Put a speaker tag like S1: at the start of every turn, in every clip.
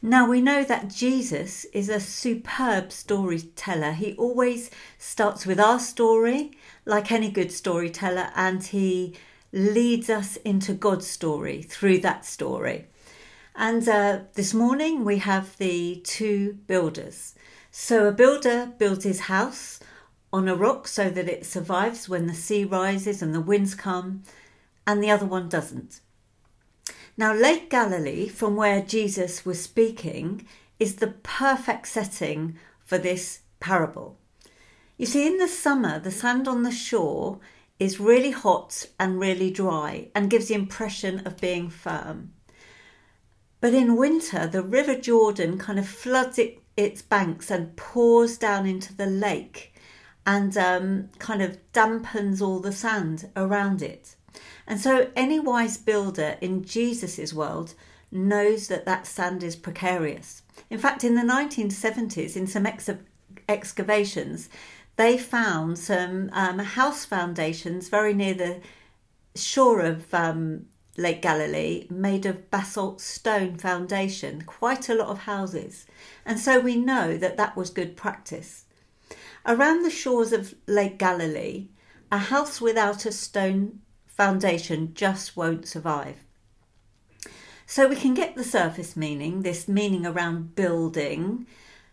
S1: Now we know that Jesus is a superb storyteller. He always starts with our story, like any good storyteller, and he leads us into God's story through that story. And uh, this morning we have the two builders. So a builder builds his house on a rock so that it survives when the sea rises and the winds come, and the other one doesn't. Now, Lake Galilee, from where Jesus was speaking, is the perfect setting for this parable. You see, in the summer, the sand on the shore is really hot and really dry and gives the impression of being firm. But in winter, the River Jordan kind of floods it, its banks and pours down into the lake and um, kind of dampens all the sand around it. And so, any wise builder in Jesus' world knows that that sand is precarious. In fact, in the 1970s, in some ex- excavations, they found some um, house foundations very near the shore of um, Lake Galilee made of basalt stone foundation, quite a lot of houses. And so we know that that was good practice. Around the shores of Lake Galilee, a house without a stone foundation just won't survive. So we can get the surface meaning, this meaning around building.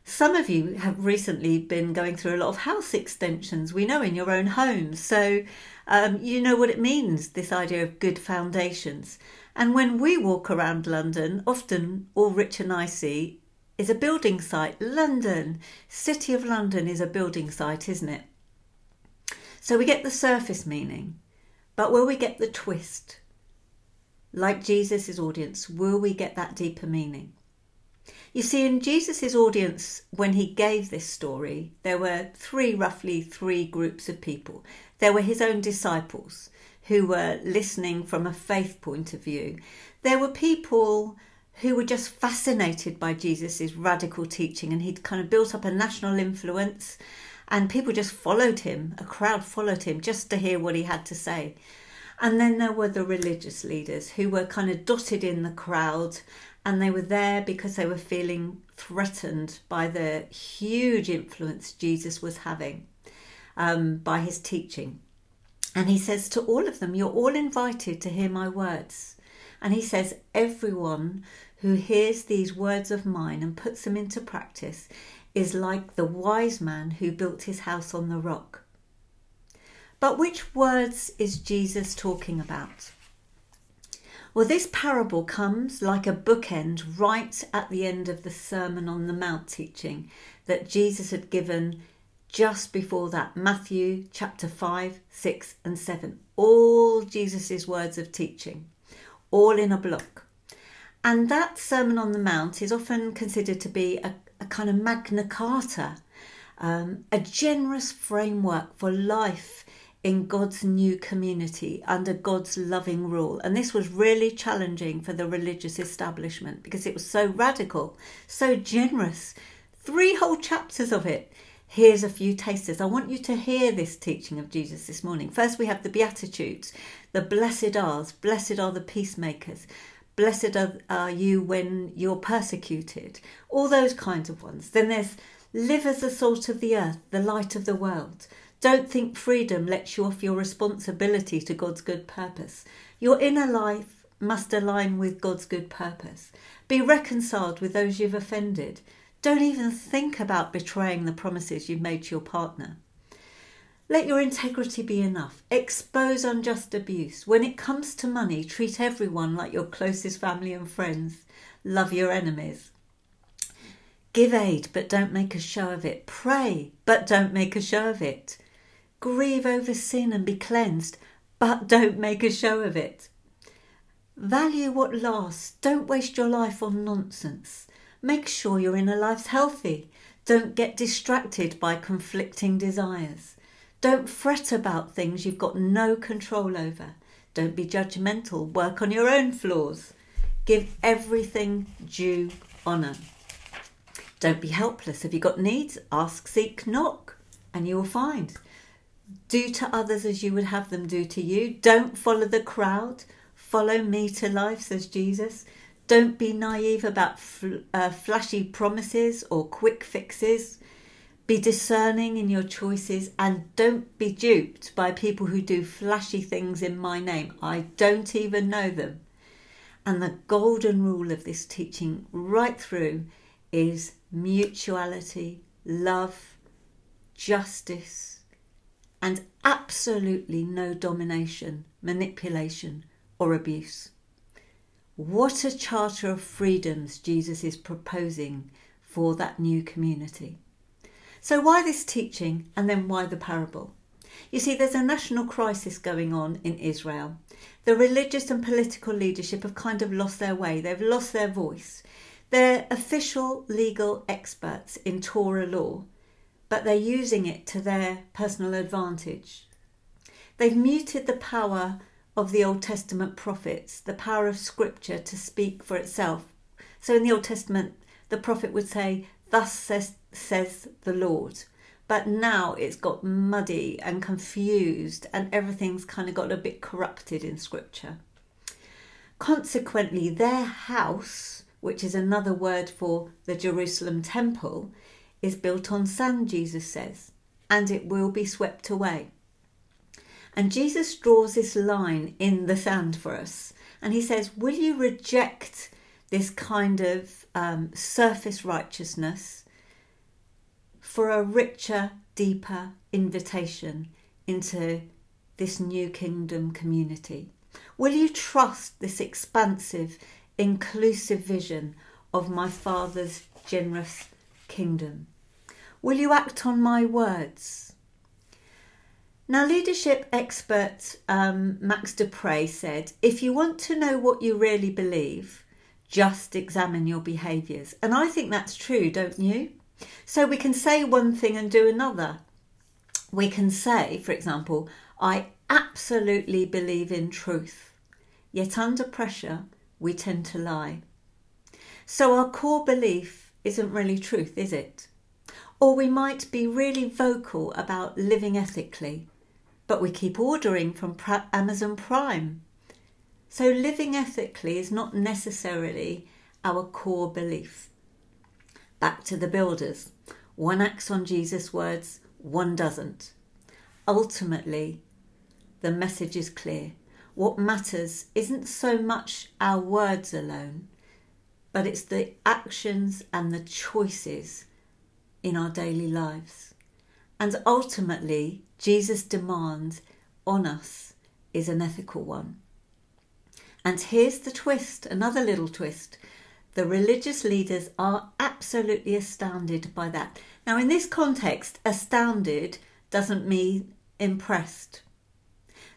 S1: Some of you have recently been going through a lot of house extensions, we know, in your own homes. So um, you know what it means, this idea of good foundations. And when we walk around London, often all rich and I see is a building site. London, City of London is a building site, isn't it? So we get the surface meaning. But will we get the twist? Like Jesus' audience, will we get that deeper meaning? You see, in Jesus' audience, when he gave this story, there were three, roughly three groups of people. There were his own disciples who were listening from a faith point of view. There were people who were just fascinated by Jesus' radical teaching, and he'd kind of built up a national influence and people just followed him. A crowd followed him just to hear what he had to say. And then there were the religious leaders who were kind of dotted in the crowd and they were there because they were feeling threatened by the huge influence Jesus was having um, by his teaching. And he says to all of them, You're all invited to hear my words. And he says, Everyone who hears these words of mine and puts them into practice is like the wise man who built his house on the rock. But which words is Jesus talking about? Well, this parable comes like a bookend right at the end of the Sermon on the Mount teaching that Jesus had given just before that Matthew chapter 5, 6, and 7. All Jesus' words of teaching, all in a block. And that Sermon on the Mount is often considered to be a kind of Magna Carta, um, a generous framework for life in God's new community under God's loving rule. And this was really challenging for the religious establishment because it was so radical, so generous. Three whole chapters of it. Here's a few tasters. I want you to hear this teaching of Jesus this morning. First, we have the Beatitudes, the blessed are, blessed are the peacemakers, blessed are, are you when you're persecuted, all those kinds of ones. Then there's live as the salt of the earth, the light of the world. Don't think freedom lets you off your responsibility to God's good purpose. Your inner life must align with God's good purpose. Be reconciled with those you've offended. Don't even think about betraying the promises you've made to your partner. Let your integrity be enough. Expose unjust abuse. When it comes to money, treat everyone like your closest family and friends. Love your enemies. Give aid, but don't make a show of it. Pray, but don't make a show of it. Grieve over sin and be cleansed, but don't make a show of it. Value what lasts. Don't waste your life on nonsense. Make sure your inner life's healthy. Don't get distracted by conflicting desires. Don't fret about things you've got no control over. Don't be judgmental. Work on your own flaws. Give everything due honour. Don't be helpless. Have you've got needs? Ask, seek, knock, and you will find. Do to others as you would have them do to you. Don't follow the crowd. Follow me to life, says Jesus. Don't be naive about fl- uh, flashy promises or quick fixes. Be discerning in your choices and don't be duped by people who do flashy things in my name. I don't even know them. And the golden rule of this teaching right through is mutuality, love, justice, and absolutely no domination, manipulation, or abuse. What a charter of freedoms Jesus is proposing for that new community. So, why this teaching and then why the parable? You see, there's a national crisis going on in Israel. The religious and political leadership have kind of lost their way, they've lost their voice. They're official legal experts in Torah law, but they're using it to their personal advantage. They've muted the power of the Old Testament prophets, the power of Scripture to speak for itself. So in the Old Testament, the prophet would say, Thus says, says the Lord. But now it's got muddy and confused, and everything's kind of got a bit corrupted in Scripture. Consequently, their house, which is another word for the Jerusalem temple, is built on sand, Jesus says, and it will be swept away. And Jesus draws this line in the sand for us. And he says, Will you reject this kind of um, surface righteousness for a richer, deeper invitation into this new kingdom community? Will you trust this expansive, inclusive vision of my Father's generous kingdom? Will you act on my words? Now, leadership expert um, Max De Pree said if you want to know what you really believe, just examine your behaviours. And I think that's true, don't you? So we can say one thing and do another. We can say, for example, I absolutely believe in truth, yet under pressure, we tend to lie. So our core belief isn't really truth, is it? Or we might be really vocal about living ethically, but we keep ordering from Amazon Prime. So living ethically is not necessarily our core belief. Back to the builders. One acts on Jesus' words, one doesn't. Ultimately, the message is clear. What matters isn't so much our words alone, but it's the actions and the choices in our daily lives. And ultimately, Jesus' demand on us is an ethical one. And here's the twist another little twist. The religious leaders are absolutely astounded by that. Now, in this context, astounded doesn't mean impressed.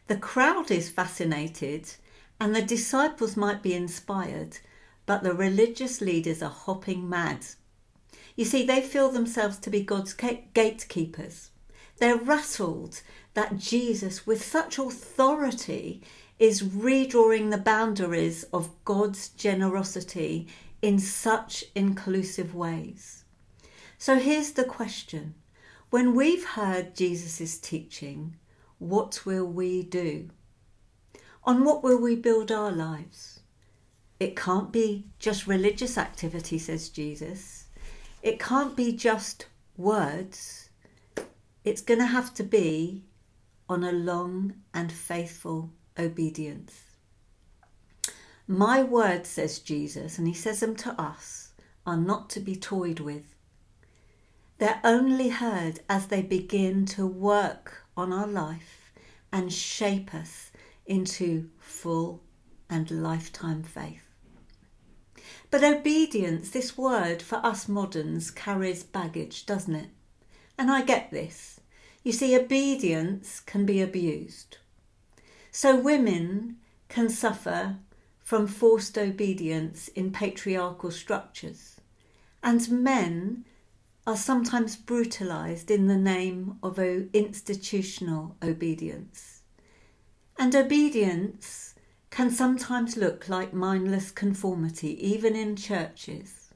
S1: The crowd is fascinated and the disciples might be inspired, but the religious leaders are hopping mad. You see, they feel themselves to be God's gatekeepers. They're rattled that Jesus, with such authority, is redrawing the boundaries of God's generosity in such inclusive ways. So here's the question when we've heard Jesus' teaching, what will we do? On what will we build our lives? It can't be just religious activity, says Jesus. It can't be just words it's going to have to be on a long and faithful obedience. My words, says Jesus, and he says them to us, are not to be toyed with. They're only heard as they begin to work on our life and shape us into full and lifetime faith. But obedience, this word for us moderns, carries baggage, doesn't it? And I get this. You see, obedience can be abused. So women can suffer from forced obedience in patriarchal structures, and men are sometimes brutalized in the name of institutional obedience. And obedience can sometimes look like mindless conformity, even in churches.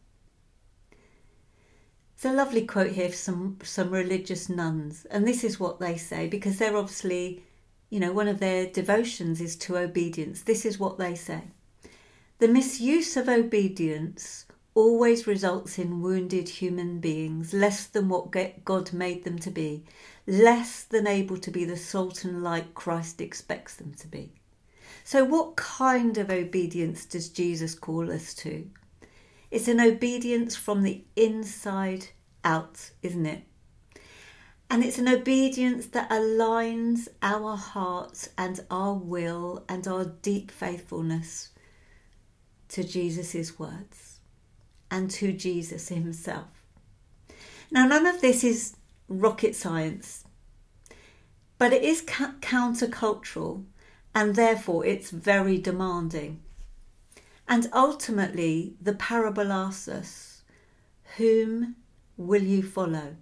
S1: It's a lovely quote here from some, some religious nuns, and this is what they say because they're obviously, you know, one of their devotions is to obedience. This is what they say The misuse of obedience always results in wounded human beings, less than what God made them to be, less than able to be the salt and light Christ expects them to be. So, what kind of obedience does Jesus call us to? It's an obedience from the inside out, isn't it? And it's an obedience that aligns our hearts and our will and our deep faithfulness to Jesus' words and to Jesus himself. Now, none of this is rocket science, but it is ca- countercultural and therefore it's very demanding. And ultimately, the parable asks us, Whom will you follow?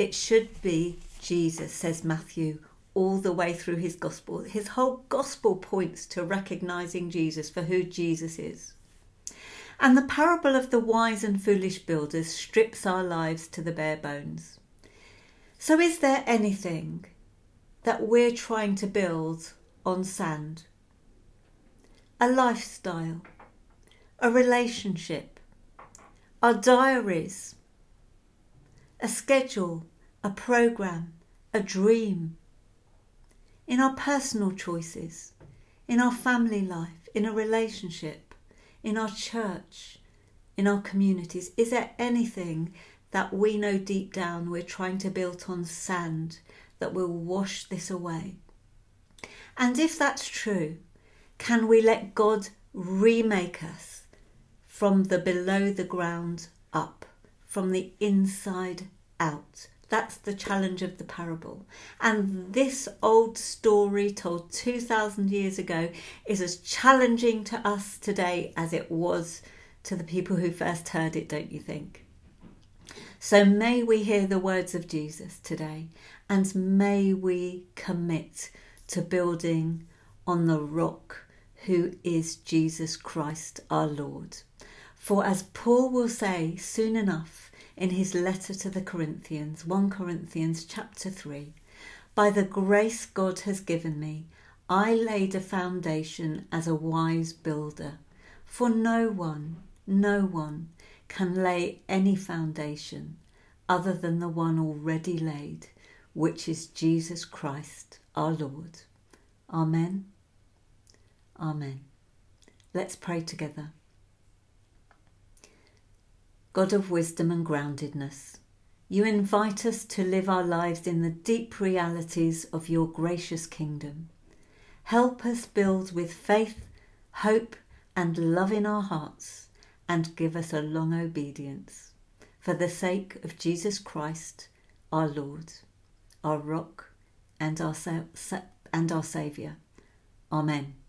S1: It should be Jesus, says Matthew, all the way through his gospel. His whole gospel points to recognizing Jesus for who Jesus is. And the parable of the wise and foolish builders strips our lives to the bare bones. So, is there anything that we're trying to build on sand? A lifestyle, a relationship, our diaries, a schedule, a program, a dream, in our personal choices, in our family life, in a relationship, in our church, in our communities? Is there anything that we know deep down we're trying to build on sand that will wash this away? And if that's true, can we let God remake us from the below the ground up, from the inside out? That's the challenge of the parable. And this old story told 2,000 years ago is as challenging to us today as it was to the people who first heard it, don't you think? So may we hear the words of Jesus today and may we commit to building on the rock who is Jesus Christ our Lord. For as Paul will say soon enough, in his letter to the Corinthians, 1 Corinthians chapter 3. By the grace God has given me, I laid a foundation as a wise builder. For no one, no one can lay any foundation other than the one already laid, which is Jesus Christ our Lord. Amen. Amen. Let's pray together. God of wisdom and groundedness. You invite us to live our lives in the deep realities of your gracious kingdom. Help us build with faith, hope, and love in our hearts, and give us a long obedience. For the sake of Jesus Christ, our Lord, our rock, and our, sa- and our Saviour. Amen.